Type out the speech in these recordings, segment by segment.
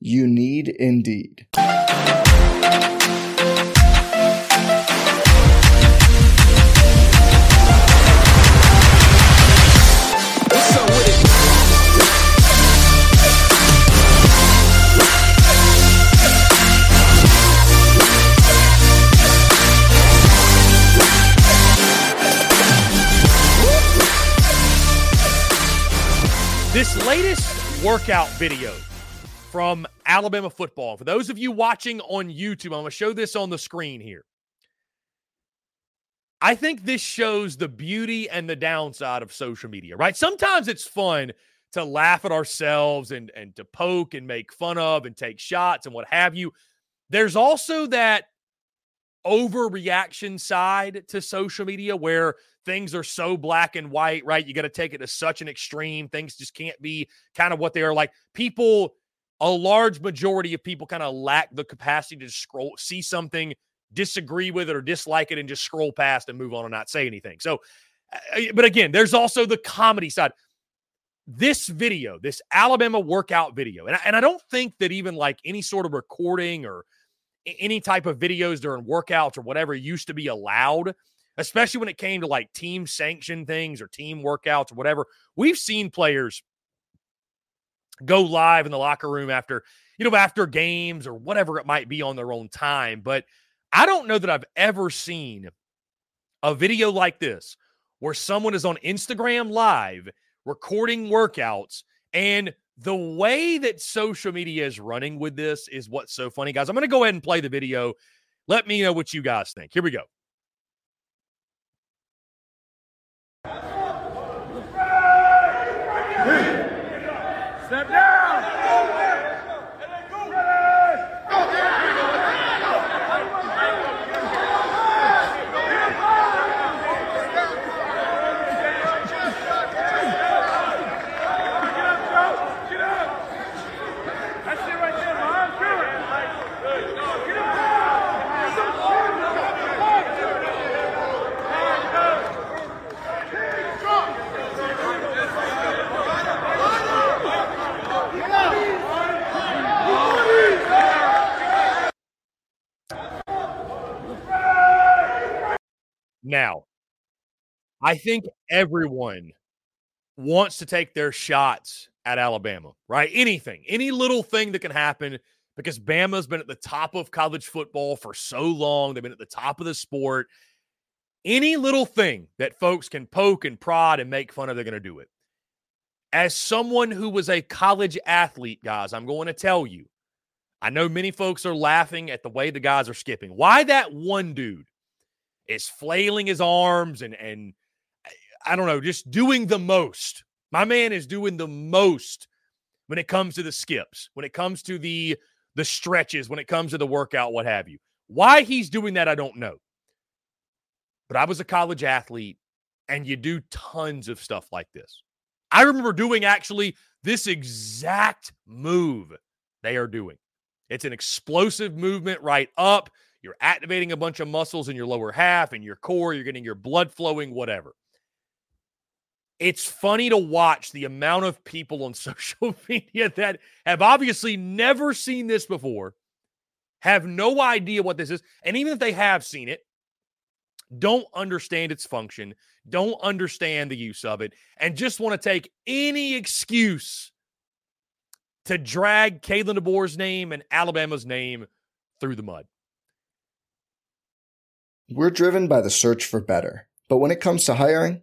You need Indeed. This latest workout video from Alabama football. For those of you watching on YouTube, I'm going to show this on the screen here. I think this shows the beauty and the downside of social media, right? Sometimes it's fun to laugh at ourselves and, and to poke and make fun of and take shots and what have you. There's also that overreaction side to social media where things are so black and white, right? You got to take it to such an extreme. Things just can't be kind of what they are like. People a large majority of people kind of lack the capacity to scroll, see something, disagree with it or dislike it, and just scroll past and move on and not say anything. So, but again, there's also the comedy side. This video, this Alabama workout video, and I, and I don't think that even like any sort of recording or any type of videos during workouts or whatever used to be allowed, especially when it came to like team sanctioned things or team workouts or whatever. We've seen players go live in the locker room after, you know, after games or whatever it might be on their own time. But I don't know that I've ever seen a video like this where someone is on Instagram live recording workouts and the way that social media is running with this is what's so funny, guys. I'm going to go ahead and play the video. Let me know what you guys think. Here we go. Step down. I think everyone wants to take their shots at Alabama, right? Anything, any little thing that can happen because Bama's been at the top of college football for so long. They've been at the top of the sport. Any little thing that folks can poke and prod and make fun of, they're going to do it. As someone who was a college athlete, guys, I'm going to tell you, I know many folks are laughing at the way the guys are skipping. Why that one dude is flailing his arms and and I don't know, just doing the most. My man is doing the most when it comes to the skips, when it comes to the the stretches, when it comes to the workout, what have you. Why he's doing that, I don't know. But I was a college athlete, and you do tons of stuff like this. I remember doing actually this exact move they are doing. It's an explosive movement right up. You're activating a bunch of muscles in your lower half and your core. You're getting your blood flowing, whatever it's funny to watch the amount of people on social media that have obviously never seen this before, have no idea what this is, and even if they have seen it, don't understand its function, don't understand the use of it, and just want to take any excuse to drag Kalen DeBoer's name and Alabama's name through the mud. We're driven by the search for better. But when it comes to hiring,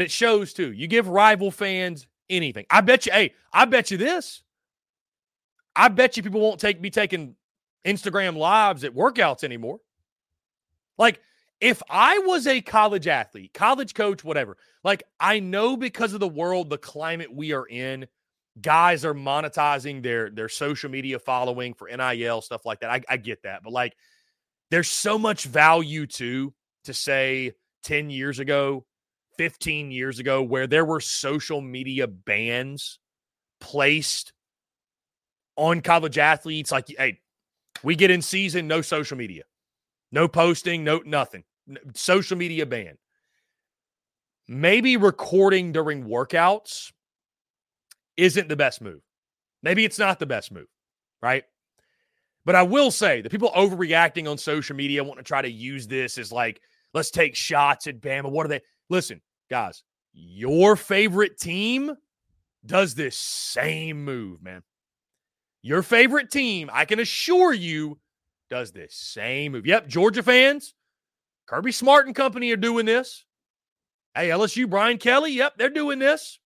But it shows too. You give rival fans anything. I bet you, hey, I bet you this. I bet you people won't take be taking Instagram lives at workouts anymore. Like, if I was a college athlete, college coach, whatever, like I know because of the world, the climate we are in, guys are monetizing their their social media following for NIL stuff like that. I, I get that, but like, there's so much value to to say 10 years ago 15 years ago where there were social media bans placed on college athletes like hey we get in season no social media. No posting no nothing. Social media ban. Maybe recording during workouts isn't the best move. Maybe it's not the best move right? But i will say the people overreacting on social media want to try to use this as like let's take shots at bama. What are they listen guys, your favorite team does this same move, man. Your favorite team, I can assure you, does this same move. Yep, Georgia fans, Kirby Smart and company are doing this. Hey, LSU, Brian Kelly, yep, they're doing this.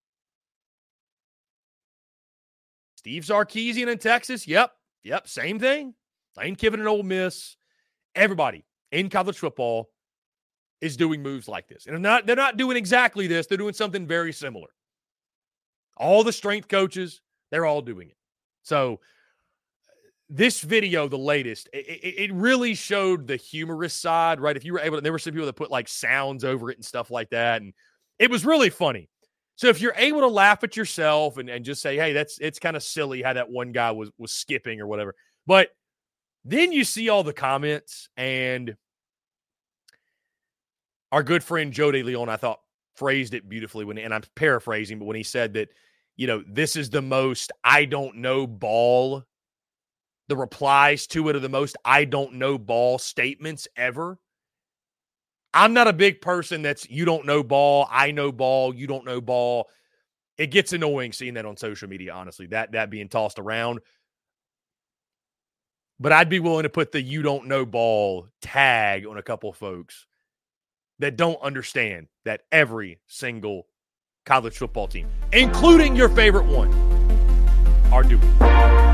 Steve Sarkisian in Texas, yep, yep, same thing. Lane Kiffin and Ole Miss. Everybody in college football is doing moves like this. And they're not, they're not doing exactly this, they're doing something very similar. All the strength coaches, they're all doing it. So, this video, the latest, it, it, really showed the humorous side, right? If you were able to, there were some people that put like sounds over it and stuff like that. And it was really funny. So if you're able to laugh at yourself and, and just say, hey, that's it's kind of silly how that one guy was was skipping or whatever. But then you see all the comments and our good friend Joe De Leon, I thought, phrased it beautifully when, and I'm paraphrasing, but when he said that, you know, this is the most I don't know ball, the replies to it are the most I don't know ball statements ever. I'm not a big person that's you don't know ball, I know ball, you don't know ball. It gets annoying seeing that on social media, honestly, that that being tossed around. But I'd be willing to put the you don't know ball tag on a couple folks that don't understand that every single college football team, including your favorite one, are doing.